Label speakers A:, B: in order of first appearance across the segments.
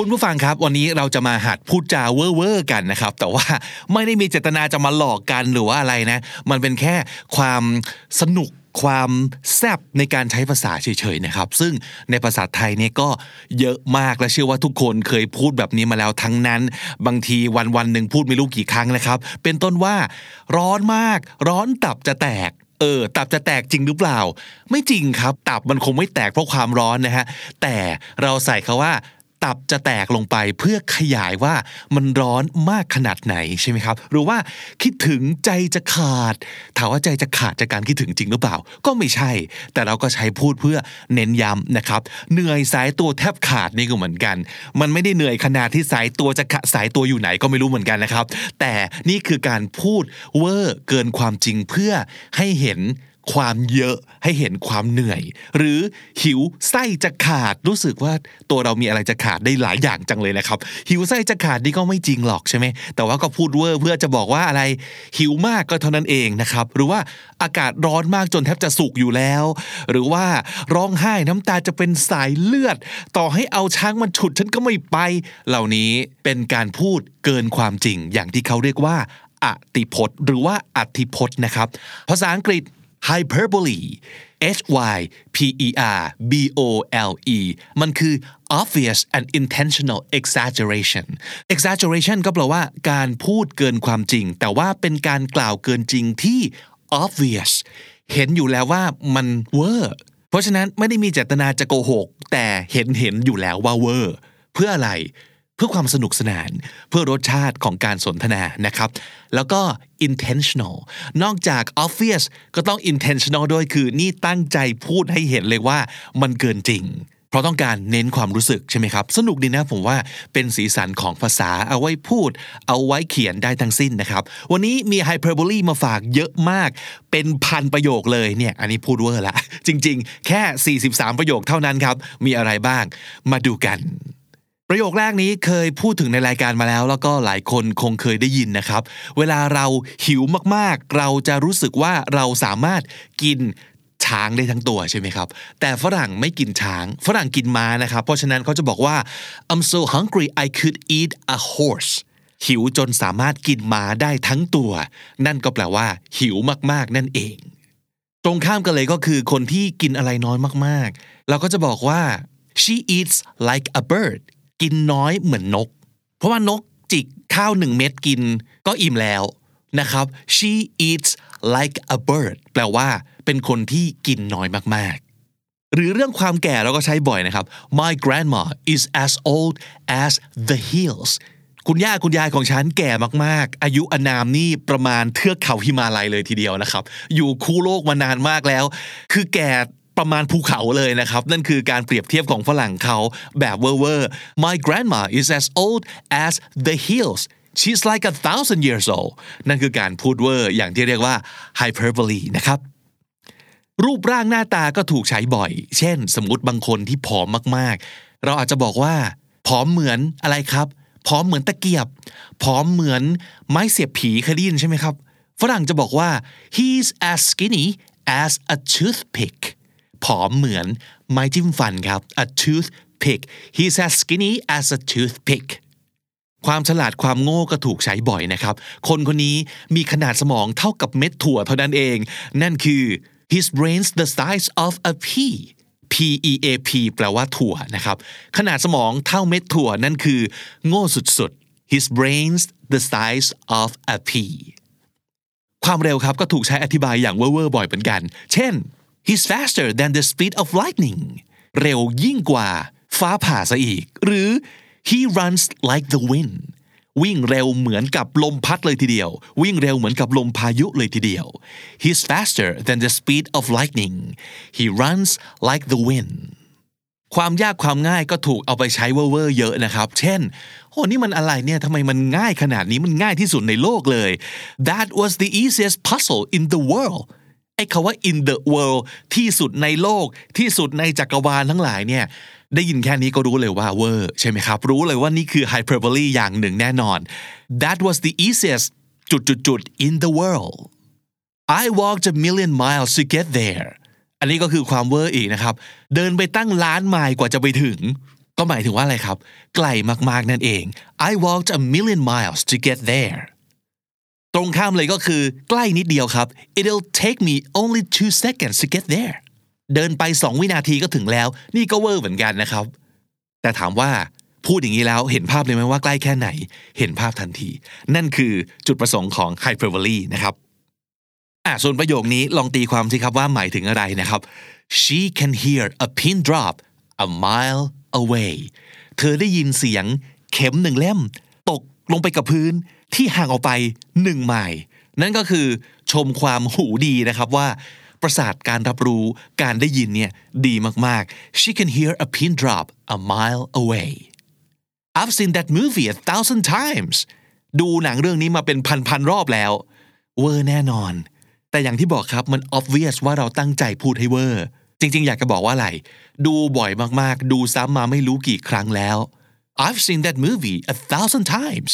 A: คุณผู้ฟังครับ วันนี้เราจะมาหัดพูดจาเว่อร์กันนะครับ แต่ว่าไม่ได้มีเจตนาจะมาหลอกกันหรือว่าอะไรนะ มันเป็นแค่ความสนุกความแซบในการใช้ภาษาเฉยๆนะครับ ซึ่งในภาษาไทยเนี่ยก็เยอะมากและเชื่อว่าทุกคนเคยพูดแบบนี้มาแล้วทั้งนั้น บางทีวันวันๆหนึ่งพูดไม่รู้กี่ครั้งนะครับ เป็นต้นว่า ร้อนมาก ร้อนตับจะแตกเออตับจะแตกจริงหรือเปล่า ไม่จริงครับ ตับมันคงไม่แตกเพราะความร้อนนะฮะแต่เราใส่คาว่า ตับจะแตกลงไปเพื่อขยายว่ามันร้อนมากขนาดไหนใช่ไหมครับ หรือว่าคิดถึงใจจะขาด ถามว่าใจจะขาดจากการคิดถึงจริงหรือเปล่า ก็ไม่ใช่ แต่เราก็ใช้พูดเพื่อเน้นย้ำนะครับ เหนื่อยสายตัวแทบขาดนี่ก็เหมือนกัน มันไม่ได้เหนื่อยขนาดที่สายตัวจะขาสายตัวอยู่ไหนก็ไม่รู้เหมือนกันนะครับ แต่นี่คือการพูดเวอร์เกินความจริงเพื่อให้เห็น ความเยอะให้เห็นความเหนื่อย หรือหิวไส้จะขาดรู้สึกว่าตัวเรามีอะไรจะขาดได้หลายอย่างจังเลยนะครับ หิวไส้จะขาดนี่ก็ไม่จริงหรอกใช่ไหมแต่ว่าก็พูดเวอร์เพื่อจะบอกว่าอะไรหิวมากก็เท่านั้นเองนะครับ หรือว่าอากาศร้อนมากจนแทบจะสุกอยู่แล้ว หรือว่าร้องไห้น้ำตาจะเป็นสายเลือด ต่อให้เอาช้างมันฉุดฉันก็ไม่ไป เหล่านี้เป็นการพูดเกินความจริง อย่างที่เขาเรียกว่าอติพจน์ หรือว่าอธิพจน์นะครับ ภาษาอังกฤษ hyperbole h y p e r b o l e มันคือ obvious and intentional exaggeration exaggeration ก็แปลว่าการพูดเกินความจริง แต่ว่าเป็นการกล่าวเกินจริงที่ obvious เห็นอยู่แล้วว่ามันเวอร์เพราะฉะนั้นไม่ได้มีเจตนาจะโกหก แต่เห็นเห็นอยู่แล้วว่าเวอร์เพื่ออะไร เพื่อความสนุกสนาน เพื่อรสชาติของการสนทนานะครับ แล้วก็ intentional นอกจาก obvious ก็ต้อง intentional ด้วยคือนี่ตั้งใจพูดให้เห็นเลยว่ามันเกินจริง เพราะต้องการเน้นความรู้สึกใช่ไหมครับ สนุกดีนะผมว่าเป็นสีสันของภาษาเอาไว้พูด เอาไว้เขียนได้ทั้งสิ้นนะครับ วันนี้มี hyperbole มาฝากเยอะมาก เป็นพันประโยคเลยเนี่ย อันนี้พูดเวอร์ละจริง ๆ แค่ 43 ประโยคเท่านั้นครับ มีอะไรบ้าง มาดูกัน ประโยคแรกนี้เคยพูดถึงในรายการมาแล้ว แล้วก็หลายคนคงเคยได้ยินนะครับ เวลาเราหิวมากๆ เราจะรู้สึกว่าเราสามารถกินช้างได้ทั้งตัวใช่ไหมครับ แต่ฝรั่งไม่กินช้าง ฝรั่งกินม้านะครับ เพราะฉะนั้นเขาจะบอกว่า I'm so hungry I could eat a horse หิวจนสามารถกินม้าได้ทั้งตัว นั่นก็แปลว่า หิวมากๆ นั่นเอง ตรงข้ามกันเลยก็คือคนที่กินอะไรน้อยมากๆ เราก็จะบอกว่า she eats like a bird กินน้อยเหมือนนก เพราะว่านกจิกข้าวหนึ่งเม็ดกินก็อิ่มแล้วนะครับ she eats like a bird แปลว่า เป็นคนที่กินน้อยมากๆ หรือเรื่องความแก่เราก็ใช้บ่อยนะครับ my grandma is as old as the hills คุณย่าคุณยายของฉันแก่มากๆ อายุอนามนี่ประมาณเทือกเขาหิมาลัยเลยทีเดียวนะครับ อยู่คู่โลกมานานมากแล้ว คือแก่ ประมาณภูเขาเลยนะครับ นั่นคือการเปรียบเทียบของฝรั่งเขาแบบเวอร์เวอร์ My grandma is as old as the hills she's like a thousand years old นั่นคือการพูดเวอร์อย่างที่เรียกว่า hyperbole นะครับรูปร่างหน้าตาก็ถูกใช้บ่อย เช่น สมมติบางคนที่ผอมมากๆ เราอาจจะบอกว่า ผอมเหมือนอะไรครับ ผอมเหมือนตะเกียบ ผอมเหมือนไม้เสียบผีเคยได้ยินใช่ไหมครับ ฝรั่งจะบอกว่า he's as skinny as a toothpick ผอมเหมือนไม้จิ้มฟันครับ a toothpick he's as skinny as a toothpick ความฉลาดความโง่ก็ถูกใช้บ่อยนะครับ คนคนนี้มีขนาดสมองเท่ากับเม็ดถั่วเท่านั้นเอง นั่นคือ his brain's the size of a pea P E A P แปลว่าถั่วนะครับ ขนาดสมองเท่าเม็ดถั่วนั่นคือ โง่สุดๆ his brain's the size of a pea ความเร็วครับก็ถูกใช้อธิบายอย่างเว่อร์บ่อยเหมือนกัน เช่น he's faster than the speed of lightning เร็วยิ่งกว่าฟ้าผ่าซะอีก หรือ he runs like the wind วิ่งเร็วเหมือนกับลมพัดเลยทีเดียว วิ่งเร็วเหมือนกับลมพายุเลยทีเดียว he's faster than the speed of lightning he runs like the wind ความยากความง่ายก็ถูกเอาไปใช้เวอร์เยอะนะครับ เช่นโอ้นี่มันอะไรเนี่ย ทำไมมันง่ายขนาดนี้ มันง่ายที่สุดในโลกเลย That was the easiest puzzle in the world ไอ้คาว่า in the world ที่สุดในโลกที่สุดในจักรวาลทั้งหลายเนี่ยได้ยินแค่นี้ก็รู้เลยว่าเวอร์ใช่ไหมครับ รู้เลยว่านี่คือ hyperbole อย่างหนึ่งแน่นอน That was the easiest จุดๆ in the world I walked a million miles to get there อันนี้ก็คือความเวอร์อีกนะครับ เดินไปตั้งล้านไมล์กว่าจะไปถึง ก็หมายถึงว่าอะไรครับ ไกลมากๆนั่นเอง I walked a million miles to get there ตรงข้ามเลยก็คือใกล้นิดเดียวครับ it'll take me only two seconds to get there เดินไป 2 วินาทีก็ถึงแล้ว นี่ก็เวอร์เหมือนกันนะครับ แต่ถามว่าพูดอย่างนี้แล้วเห็นภาพเลยไหมว่าใกล้แค่ไหน เห็นภาพทันที นั่นคือจุดประสงค์ของ hyperbole นะครับอะส่วนประโยคนี้ลองตีความสิครับว่าหมายถึงอะไรนะครับ she can hear a pin drop a mile away เธอได้ยินเสียงเข็มหนึ่งเล่ม ตกลงไปกับพื้นที่ห่างออกไป หนึ่งไมล์นั่นก็คือชมความหูดีนะครับว่าประสาทการรับรู้การได้ยินเนี่ยดีมากๆ she can hear a pin drop a mile away I've seen that movie a thousand times ดูหนังเรื่องนี้มาเป็นพันๆรอบแล้ว เวอร์แน่นอน แต่อย่างที่บอกครับมัน obvious ว่าเราตั้งใจพูดให้เวอร์ จริง ๆ อยากจะบอกว่าอะไร ดูบ่อยมากๆ ดูซ้ำมาไม่รู้กี่ครั้งแล้ว I've seen that movie a thousand times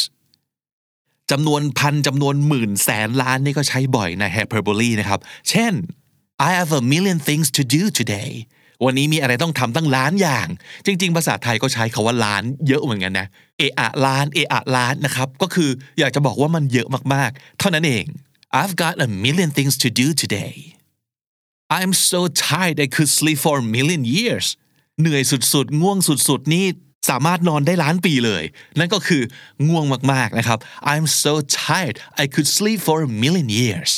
A: จำนวนพันจำนวนหมื่นแสนล้านนี่ก็ใช้บ่อยใน hyperbole นะครับ เช่น I have a million things to do today วันนี้มีอะไรต้องทำตั้งล้านอย่าง จริง ๆ ภาษาไทยก็ใช้คาว่าล้านเยอะเหมือนกันนะ เอะอะล้านเอะอะล้านนะครับ ก็คืออยากจะบอกว่ามันเยอะมากๆ เท่านั้นเอง I've got a million things to do today I'm so tired I could sleep for a million years เหนื่อยสุดๆ ง่วงสุดๆ นี่ สามารถนอนได้ล้านปีเลย นั่นก็คือง่วงมากๆนะครับ I'm so tired I could sleep for a million years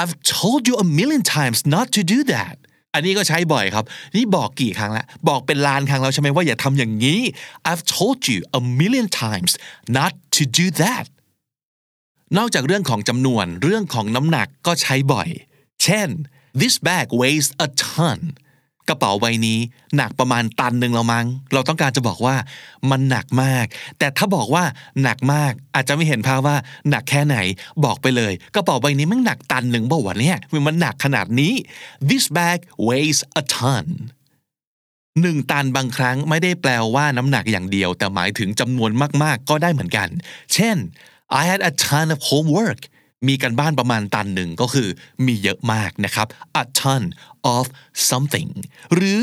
A: I've told you a million times not to do that อันนี้ก็ใช้บ่อยครับ นี่บอกกี่ครั้งแล้วบอกเป็นล้านครั้งแล้วใช่ไหมว่าอย่าทำอย่างนี้ I've told you a million times not to do that นอกจากเรื่องของจำนวนเรื่องของน้ำหนักก็ใช้บ่อย เช่น this bag weighs a ton กระเป๋าใบนี้ หนักประมาณตันหนึ่งแล้วมั้ง เราต้องการจะบอกว่ามันหนักมาก แต่ถ้าบอกว่าหนักมาก อาจจะไม่เห็นภาพว่าหนักแค่ไหน บอกไปเลยกระเป๋าใบนี้มันหนักตันหนึ่งบอกว่าเนี่ยมันหนักขนาดนี้ this bag weighs a ton หนึ่งตันบางครั้งไม่ได้แปลว่าน้ำหนักอย่างเดียว แต่หมายถึงจำนวนมากๆ ก็ได้เหมือนกัน เช่น I had a ton of homework มีกันบ้านประมาณตันหนึ่งก็คือมีเยอะมากนะครับ a ton of something หรือ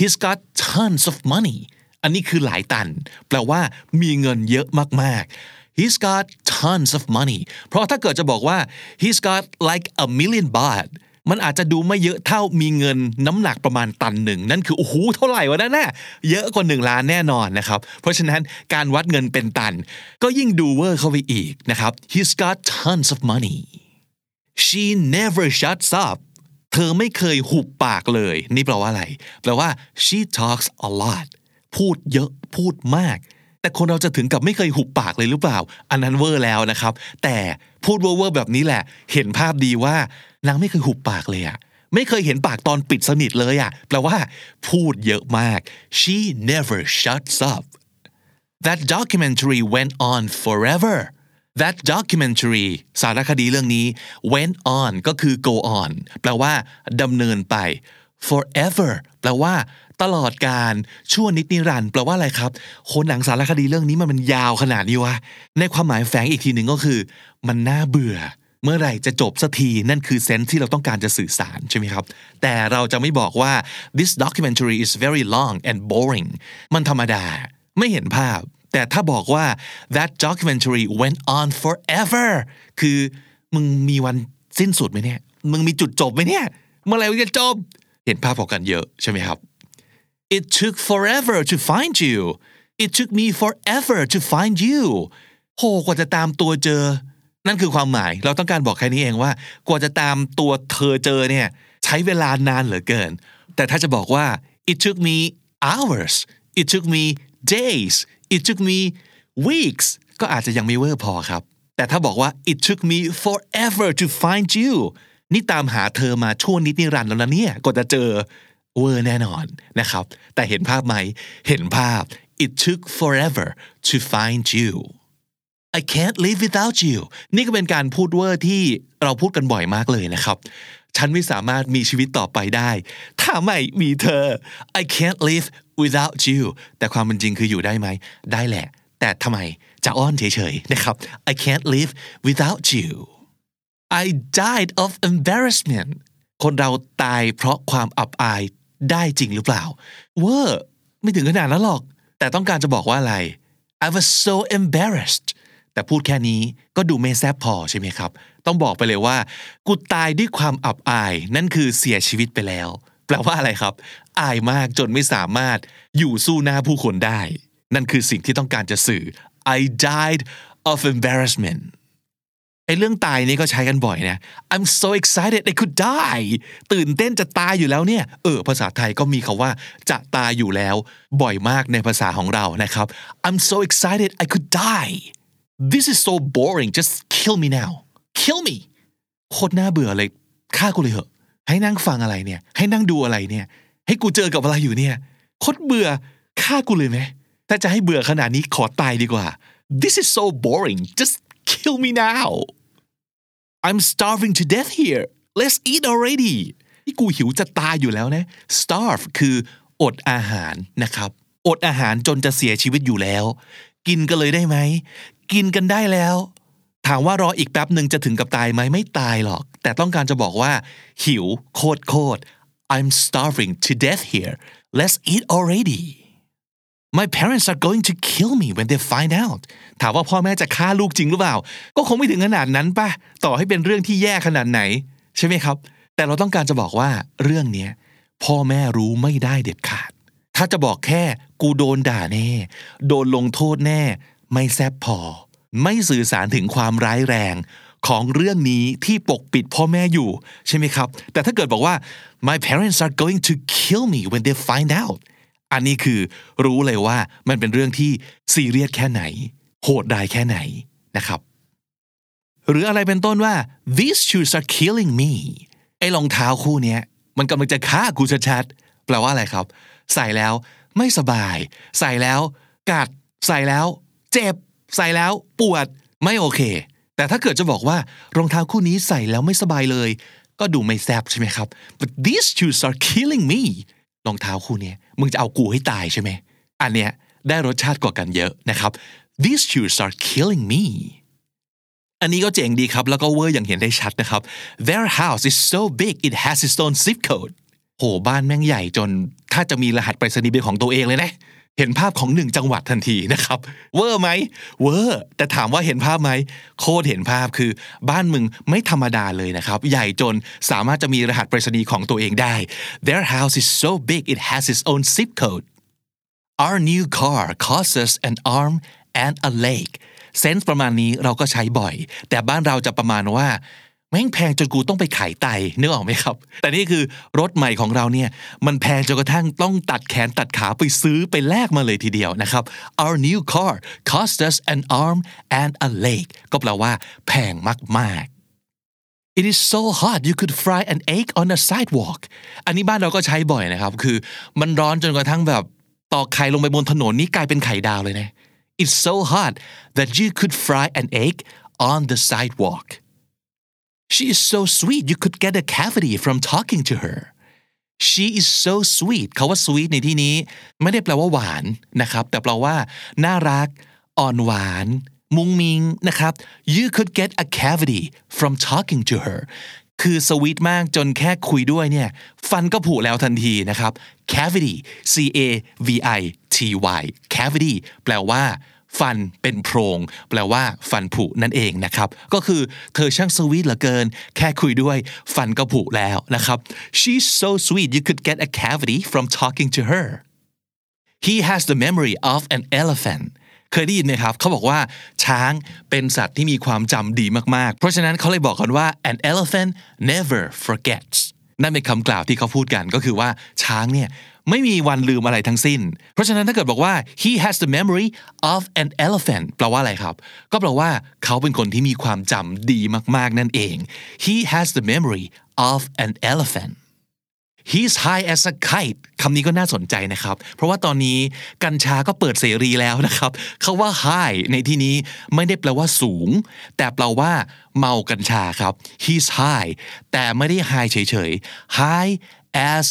A: he's got tons of money อันนี้คือหลายตัน แปลว่ามีเงินเยอะมากๆ he's got tons of money เพราะถ้าเกิดจะบอกว่า he's got like a million baht มันอาจจะดูไม่เยอะเท่ามีเงินน้ำหนักประมาณตันหนึ่งนั่นคือโอ้โหเท่าไหร่วะนั่นน่ะเยอะกว่าหนึ่งล้านแน่นอนนะครับเพราะฉะนั้นการวัดเงินเป็นตัน ก็ยิ่งดูเวอร์เข้าไปอีกนะครับ he's got tons of money she never shuts up เธอไม่เคยหุบปากเลย นี่แปลว่าอะไร แปลว่า she talks a lot พูดเยอะพูดมาก แต่คนเราจะถึงกับไม่เคยหุบปากเลยหรือเปล่า อันนั้นเวอร์แล้วนะครับ แต่พูดเวอร์แบบนี้แหละ เห็นภาพดีว่านางไม่เคยหุบปากเลยอะไม่เคยเห็นปากตอนปิดสนิทเลยอะแปลว่า พูดเยอะมาก she never shuts up that documentary went on forever that documentary สารคดีเรื่องนี้ went on ก็คือ go on แปลว่าดำเนินไป forever แปลว่า ตลอดการชั่วนิดนิรันด์แปลว่าอะไรครับคนหนังสารคดีเรื่องนี้มันมันยาวขนาดนี้วะในความหมายแฝงอีกทีหนึ่งก็คือ มันน่าเบื่อ เมื่อไหร่จะจบสักทีนั่นคือเซนส์ที่เราต้องการจะสื่อสารใช่ไหมครับ แต่เราจะไม่บอกว่า this documentary is very long and boring มันธรรมดา ไม่เห็นภาพ แต่ถ้าบอกว่า that documentary went on forever คือมึงมีวันสิ้นสุดไหมเนี่ยมึงมีจุดจบไหมเนี่ยเมื่อไหร่มันจะจบเห็นภาพออกกันเยอะใช่ไหมครับ It took forever to find you It took me forever to find you โหกว่าจะตามตัวเจอ นั่นคือความหมาย เราต้องการบอกแค่นี้เองว่า กว่าจะตามตัวเธอเจอเนี่ยใช้เวลานานเหลือเกิน แต่ถ้าจะบอกว่า it took me hours it took me days it took me weeks ก็อาจจะยังไม่เวอร์พอครับ แต่ถ้าบอกว่า it took me forever to find you นี่ตามหาเธอมาชั่วนิดนิรันดร์แล้วนะเนี่ยกว่าจะเจอ เวอร์แน่นอนนะครับ แต่เห็นภาพไหม เห็นภาพ it took forever to find you I can't live without you นี่ก็เป็นการพูดเวอร์ที่เราพูดกันบ่อยมากเลยนะครับ ฉันไม่สามารถมีชีวิตต่อไปได้ ถ้าไม่มีเธอ I can't live without you แต่ความเป็นจริงคืออยู่ได้ไหม ได้แหละ แต่ทำไมจะอ้อนเฉยๆนะครับ I can't live without you I died of embarrassment คนเราตายเพราะความอับอาย ได้จริงหรือเปล่าเวอร์ไม่ถึงขนาดนั้นหรอก แต่ต้องการจะบอกว่าอะไร I was so embarrassed แต่พูดแค่นี้ก็ดูไม่แซบพอใช่ไหมครับ ต้องบอกไปเลยว่า กูตายด้วยความอับอาย นั่นคือเสียชีวิตไปแล้ว แปลว่าอะไรครับ อายมากจนไม่สามารถอยู่สู้หน้าผู้คนได้ นั่นคือสิ่งที่ต้องการจะสื่อ I died of embarrassment ไอ้เรื่องตายนี่ก็ใช้กันบ่อยนะ I'm so excited I could die ตื่นเต้นจะตายอยู่แล้วเนี่ย เออ ภาษาไทยก็มีคาว่าจะตายอยู่แล้ว บ่อยมากในภาษาของเรานะครับ I'm so excited I could die this is so boring just kill me now kill me โคตรน่าเบื่อเลยฆ่ากูเลยเหอะ ให้นั่งฟังอะไรเนี่ย ให้นั่งดูอะไรเนี่ย ให้กูเจอกับอะไรอยู่เนี่ยโคตรเบื่อฆ่ากูเลยไหมถ้าจะให้เบื่อขนาดนี้ขอตายดีกว่า this is so boring just kill me now I'm starving to death here let's eat already ที่กูหิวจะตายอยู่แล้วนะ starve คืออดอาหารนะครับ อดอาหารจนจะเสียชีวิตอยู่แล้ว กินกันเลยได้ไหม กินกันได้แล้ว ถามว่ารออีกแป๊บหนึ่งจะถึงกับตายไหมไม่ตายหรอก แต่ต้องการจะบอกว่า หิวโคตรโคตร I'm starving to death here let's eat already My parents are going to kill me when they find out ถามว่าพ่อแม่จะฆ่าลูกจริงหรือเปล่า ก็คงไม่ถึงขนาดนั้นป่ะ ต่อให้เป็นเรื่องที่แย่ขนาดไหน ใช่ไหมครับ แต่เราต้องการจะบอกว่าเรื่องเนี้ยพ่อแม่รู้ไม่ได้เด็ดขาด ถ้าจะบอกแค่กูโดนด่าแน่ โดนลงโทษแน่ ไม่แซบพอ ไม่สื่อสารถึงความร้ายแรงของเรื่องนี้ที่ปกปิดพ่อแม่อยู่ใช่ไหมครับ แต่ถ้าเกิดบอกว่า my parents are going to kill me when they find out อันนี้คือรู้เลยว่ามันเป็นเรื่องที่ซีเรียสแค่ไหน โหดร้ายแค่ไหนนะครับ หรืออะไรเป็นต้นว่า these shoes are killing me ไอ้รองเท้าคู่นี้มันกำลังจะฆ่ากูชัดๆแปลว่าอะไรครับ ใส่แล้วไม่สบาย ใส่แล้ว กัด ใส่แล้ว เจ็บ ใส่แล้ว ปวด ไม่โอเค แต่ถ้าเกิดจะบอกว่ารองเท้าคู่นี้ใส่แล้วไม่สบายเลย ก็ดูไม่แซบใช่ไหมครับ but these shoes are killing me รองเท้าคู่นี้มึงจะเอากูให้ตายใช่ไหมอันเนี้ยได้รสชาติกว่ากันเยอะนะครับ these shoes are killing me อันนี้ก็เจ๋งดีครับ แล้วก็เวอร์อย่างเห็นได้ชัดนะครับ their house is so big it has its own zip code โหบ้านแม่งใหญ่จนถ้าจะมีรหัสไปรษณีย์เป็นของตัวเองเลยนะ เห็นภาพของหนึ่งจังหวัดทันทีนะครับ เวอร์ไหมเวอร์แต่ถามว่าเห็นภาพไหมโคตรเห็นภาพคือ บ้านมึงไม่ธรรมดาเลยนะครับ ใหญ่จนสามารถจะมีรหัสไปรษณีย์ของตัวเองได้ Their house is so big it has its own zip code Our new car costs us an arm and a leg เซนส์ประมาณนี้เราก็ใช้บ่อย แต่บ้านเราจะประมาณว่า แม่งแพงจนกูต้องไปขายไตนึกออกไหมครับ แต่นี่คือรถใหม่ของเราเนี่ยมันแพงจนกระทั่งต้องตัดแขนตัดขาไปซื้อไปแลกมาเลยทีเดียวนะครับ Our new car cost us an arm and a leg ก็แปลว่าแพงมากๆ It is so hot you could fry an egg on a sidewalk อันนี้บ้านเราก็ใช้บ่อยนะครับ คือมันร้อนจนกระทั่งแบบตอกไข่ลงไปบนถนนนี่กลายเป็นไข่ดาวเลยนะ It's so hot that you could fry an egg on the sidewalk She is so sweet you could get a cavity from talking to her She is so sweet คาว่า sweet ในที่นี้ไม่ได้แปลว่าหวานนะครับ แต่แปลว่า น่ารัก อ่อนหวาน มุ้งมิงนะครับ You could get a cavity from talking to her คือสวีทมากจนแค่คุยด้วยเนี่ย ฟันก็ผุแล้วทันทีนะครับ cavity c a v i t y cavity แปลว่า ฟันเป็นโพรง แปลว่า ฟันผุนั่นเองนะครับ ก็คือเธอช่างสวีทเหลือเกิน แค่คุยด้วย ฟันก็ผุแล้วนะครับ she's so sweet you could get a cavity from talking to her he has the memory of an elephant เคยได้ยินไหมครับเขาบอกว่าช้างเป็นสัตว์ที่มีความจำดีมากๆ เพราะฉะนั้นเขาเลยบอกกันว่า an elephant never forgets นั่นเป็นคำกล่าวที่เขาพูดกันก็คือว่าช้างเนี่ย ไม่มีวันลืมอะไรทั้งสิ้น เพราะฉะนั้นถ้าเกิดบอกว่า he has the memory of an elephant แปลว่าอะไรครับ ก็แปลว่าเขาเป็นคนที่มีความจำดีมากๆนั่นเอง he has the memory of an elephant he's high as a kite คำนี้ก็น่าสนใจนะครับ เพราะว่าตอนนี้กัญชาก็เปิดเสรีแล้วนะครับคาว่า high ในที่นี้ไม่ได้แปลว่าสูง แต่แปลว่าเมากัญชาครับ he's high แต่ไม่ได้ high เฉยๆ high as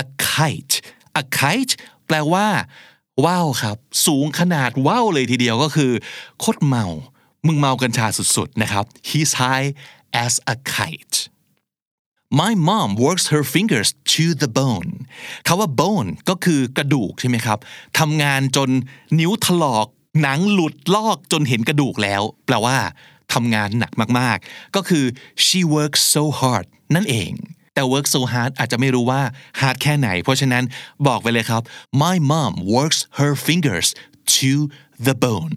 A: a kite a kite แปลว่าว้าวครับ สูงขนาดว้าวเลยทีเดียวก็คือโคตรเมา มึงเมากัญชาสุดๆนะครับ he's high as a kite My mom works her fingers to the bone คาว่า bone ก็คือกระดูกใช่ไหมครับทำงานจนนิ้วถลอกหนังหลุดลอกจนเห็นกระดูกแล้ว แปลว่าทำงานหนักมากๆ ก็คือ she works so hard นั่นเอง แต่ work so hard อาจจะไม่รู้ว่า hard แค่ไหน เพราะฉะนั้นบอกไปเลยครับ my mom works her fingers to the bone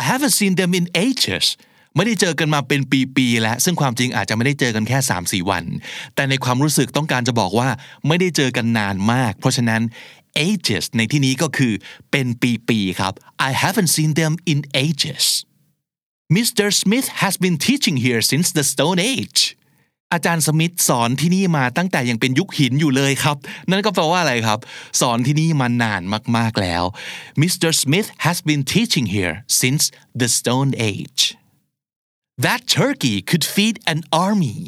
A: I haven't seen them in ages ไม่ได้เจอกันมาเป็นปีๆแล้วซึ่งความจริงอาจจะไม่ได้เจอกันแค่ 3-4 วัน แต่ในความรู้สึกต้องการจะบอกว่าไม่ได้เจอกันนานมาก เพราะฉะนั้น ages ในที่นี้ก็คือเป็นปีๆครับ I haven't seen them in ages Mr. Smith has been teaching here since the Stone Age อาจารย์สมิธสอนที่นี่มาตั้งแต่ยังเป็นยุคหินอยู่เลยครับ นั่นก็แปลว่าอะไรครับ สอนที่นี่มานานมากๆแล้ว Mr. Smith has been teaching here since the Stone Age That turkey could feed an army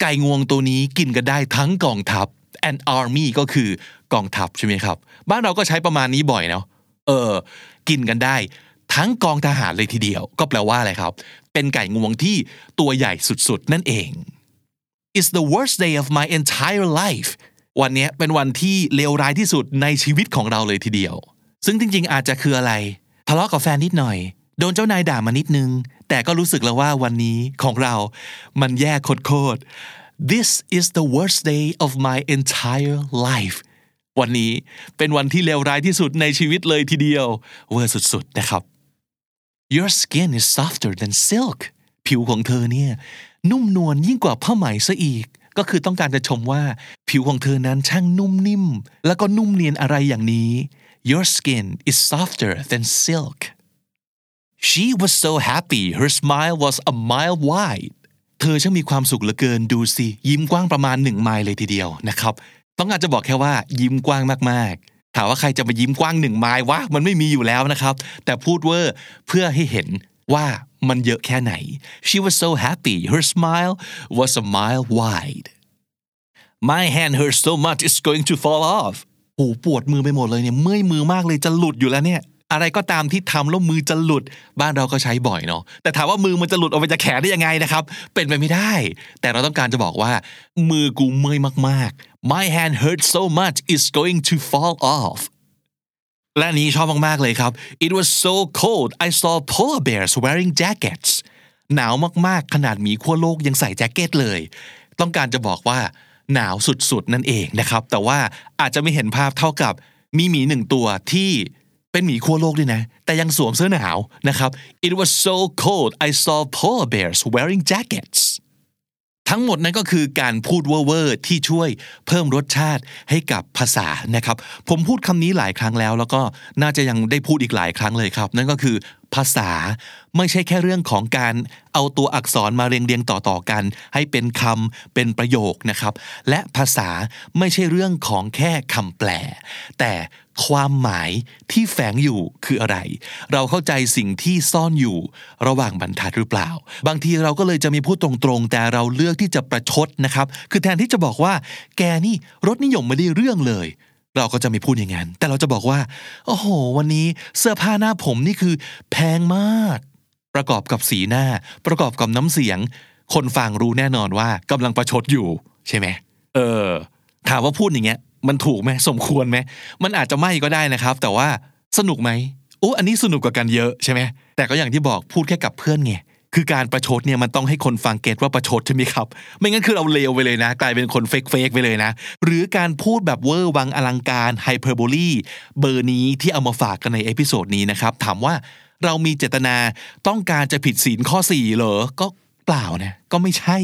A: ไก่งวงตัวนี้กินกันได้ทั้งกองทัพ an army ก็คือกองทัพใช่ไหมครับ บ้านเราก็ใช้ประมาณนี้บ่อยเนาะเออ กินกันได้ทั้งกองทหารเลยทีเดียว ก็แปลว่าอะไรครับ เป็นไก่งวงที่ตัวใหญ่สุดๆ นั่นเอง is the worst day of my entire life วันนี้เป็นวันที่เลวร้ายที่สุดในชีวิตของเราเลยทีเดียว ซึ่งจริงๆ อาจจะคืออะไร ทะเลาะกับแฟนนิดหน่อย โดนเจ้านายด่ามานิดนึง แต่ก็รู้สึกแล้วว่าวันนี้ของเรา มันแย่โคตรๆ This is the worst day of my entire life วันนี้เป็นวันที่เลวร้ายที่สุดในชีวิตเลยทีเดียว เวอร์สุดๆนะครับ Your skin is softer than silk ผิวของเธอเนี่ย นุ่มนวลยิ่งกว่าผ้าไหมซะอีก ก็คือต้องการจะชมว่า ผิวของเธอนั้นช่างนุ่มนิ่ม แล้วก็นุ่มเนียนอะไรอย่างนี้ Your skin is softer than silk She was so happy her smile was a mile wide เธอช่างมีความสุขเหลือเกินดูสิ ยิ้มกว้างประมาณหนึ่งไมล์เลยทีเดียวนะครับ ต้องการจะบอกแค่ว่า ยิ้มกว้างมากๆ ถามว่าใครจะมายิ้มกว้างหนึ่งไมล์วะมันไม่มีอยู่แล้วนะครับ แต่พูดเวอร์เพื่อให้เห็นว่า มันเยอะแค่ไหน She was so happy her smile was a mile wide My hand hurts so much it's going to fall off โอ้ปวดมือไปหมดเลยเนี่ยเมื่อยมือมากเลยจะหลุดอยู่แล้วเนี่ย อะไรก็ตามที่ทำแล้วมือจะหลุด บ้านเราก็ใช้บ่อยเนาะแต่ถามว่ามือมันจะหลุดออกไปจากแขนได้ยังไงนะครับ เป็นไปไม่ได้ แต่เราต้องการจะบอกว่า มือกูเมื่อยมากๆ My hand hurts so much it's going to fall off และนี้ชอบมากๆเลยครับ It was so cold I saw polar bears wearing jackets หนาวมากๆ ขนาดหมีขั้วโลกยังใส่แจ็คเก็ตเลย ต้องการจะบอกว่าหนาวสุดๆ นั่นเองนะครับ แต่ว่าอาจจะไม่เห็นภาพเท่ากับมีหมีหนึ่งตัวที่เป็นหมีขั้วโลกด้วยนะ แต่ยังสวมเสื้อหนาวนะครับ It was so cold I saw polar bears wearing jackets ทั้งหมดนั้นก็คือการพูดเวอร์ที่ช่วยเพิ่มรสชาติให้กับภาษานะครับ ผมพูดคำนี้หลายครั้งแล้ว แล้วก็น่าจะยังได้พูดอีกหลายครั้งเลยครับ นั่นก็คือ ภาษา ไม่ใช่แค่เรื่องของการเอาตัวอักษรมาเรียงเรียงต่อๆกัน ให้เป็นคำเป็นประโยคนะครับ และภาษาไม่ใช่เรื่องของแค่คำแปล แต่ความหมายที่แฝงอยู่คืออะไร เราเข้าใจสิ่งที่ซ่อนอยู่ระหว่างบรรทัดหรือเปล่า บางทีเราก็เลยจะมีพูดตรงๆ แต่เราเลือกที่จะประชดนะครับ คือแทนที่จะบอกว่า แกนี่รถนิยมไม่ได้เรื่องเลย เราก็จะไม่พูดอย่างนั้น แต่เราจะบอกว่า โอ้โห วันนี้เสื้อผ้าหน้าผมนี่คือ แพงมาก ประกอบกับสีหน้า ประกอบกับน้ำเสียง คนฟังรู้แน่นอนว่ากำลังประชดอยู่ ใช่ไหม เออ ถามว่าพูดอย่างเงี้ย มันถูกไหมสมควรไหม มันอาจจะไม่ก็ได้นะครับ แต่ว่าสนุกไหมโอ้อันนี้สนุกกว่ากันเยอะใช่ไหมแต่ก็อย่างที่บอกพูดแค่กับเพื่อนไง คือการประชดเนี่ยมันต้องให้คนฟัง get ว่าประชดใช่ไหมครับ ไม่งั้นคือเราเลวไปเลยนะ กลายเป็นคน fake fake ไปเลยนะ หรือการพูดแบบเวอร์วังอลังการ hyperbole เบอร์นี้ที่เอามาฝากกันใน episode นี้นะครับ ถามว่าเรามีเจตนาต้องการจะผิดศีลข้อ 4 เหรอ ก็ เปล่านะก็ไม่ใช่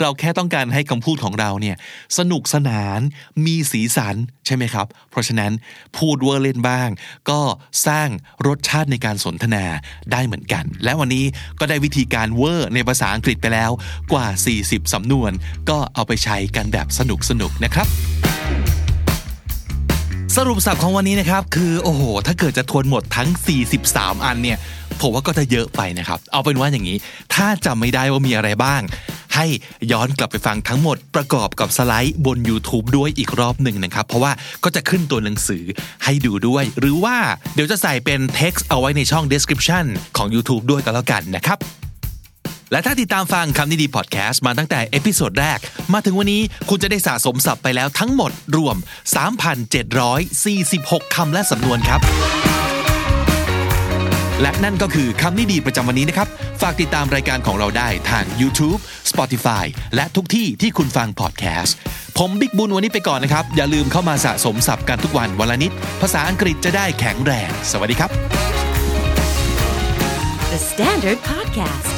A: เราแค่ต้องการให้คำพูดของเราเนี่ยสนุกสนานมีสีสันใช่ไหมครับ เพราะฉะนั้นพูดเวอร์เล่นบ้าง ก็สร้างรสชาติในการสนทนาได้เหมือนกัน และวันนี้ก็ได้วิธีการเวอร์ในภาษาอังกฤษไปแล้วกว่า 40 สำนวน ก็เอาไปใช้กันแบบสนุกๆนะครับ สรุปสับของวันนี้นะครับ คือโอ้โห ถ้าเกิดจะทวนหมดทั้ง 43 อันเนี่ย ผมว่าก็จะเยอะไปนะครับ เอาเป็นว่าอย่างนี้ ถ้าจำไม่ได้ว่ามีอะไรบ้าง ให้ย้อนกลับไปฟังทั้งหมดประกอบกับสไลด์บน YouTube ด้วยอีกรอบหนึ่งนะครับ เพราะว่าก็จะขึ้นตัวหนังสือให้ดูด้วย หรือว่าเดี๋ยวจะใส่เป็น text เอาไว้ในช่อง description ของ YouTube ด้วยก็แล้วกันนะครับ และถ้าติดตามฟังคำนี้ดีพอดแคสต์มาตั้งแต่ episode แรก มาถึงวันนี้คุณจะได้สะสมศัพท์ไปแล้วทั้งหมดรวม 3,746 คำและสำนวนครับ และนั่นก็คือคำนี้ดีประจำวันนี้นะครับ ฝากติดตามรายการของเราได้ทาง YouTube Spotify และทุกที่ที่คุณฟังพอดแคสต์ผมบิ๊กบุญวันนี้ไปก่อนนะครับ อย่าลืมเข้ามาสะสมศัพท์กันทุกวันวันละนิด ภาษาอังกฤษจะได้แข็งแรง สวัสดีครับ
B: The Standard Podcast,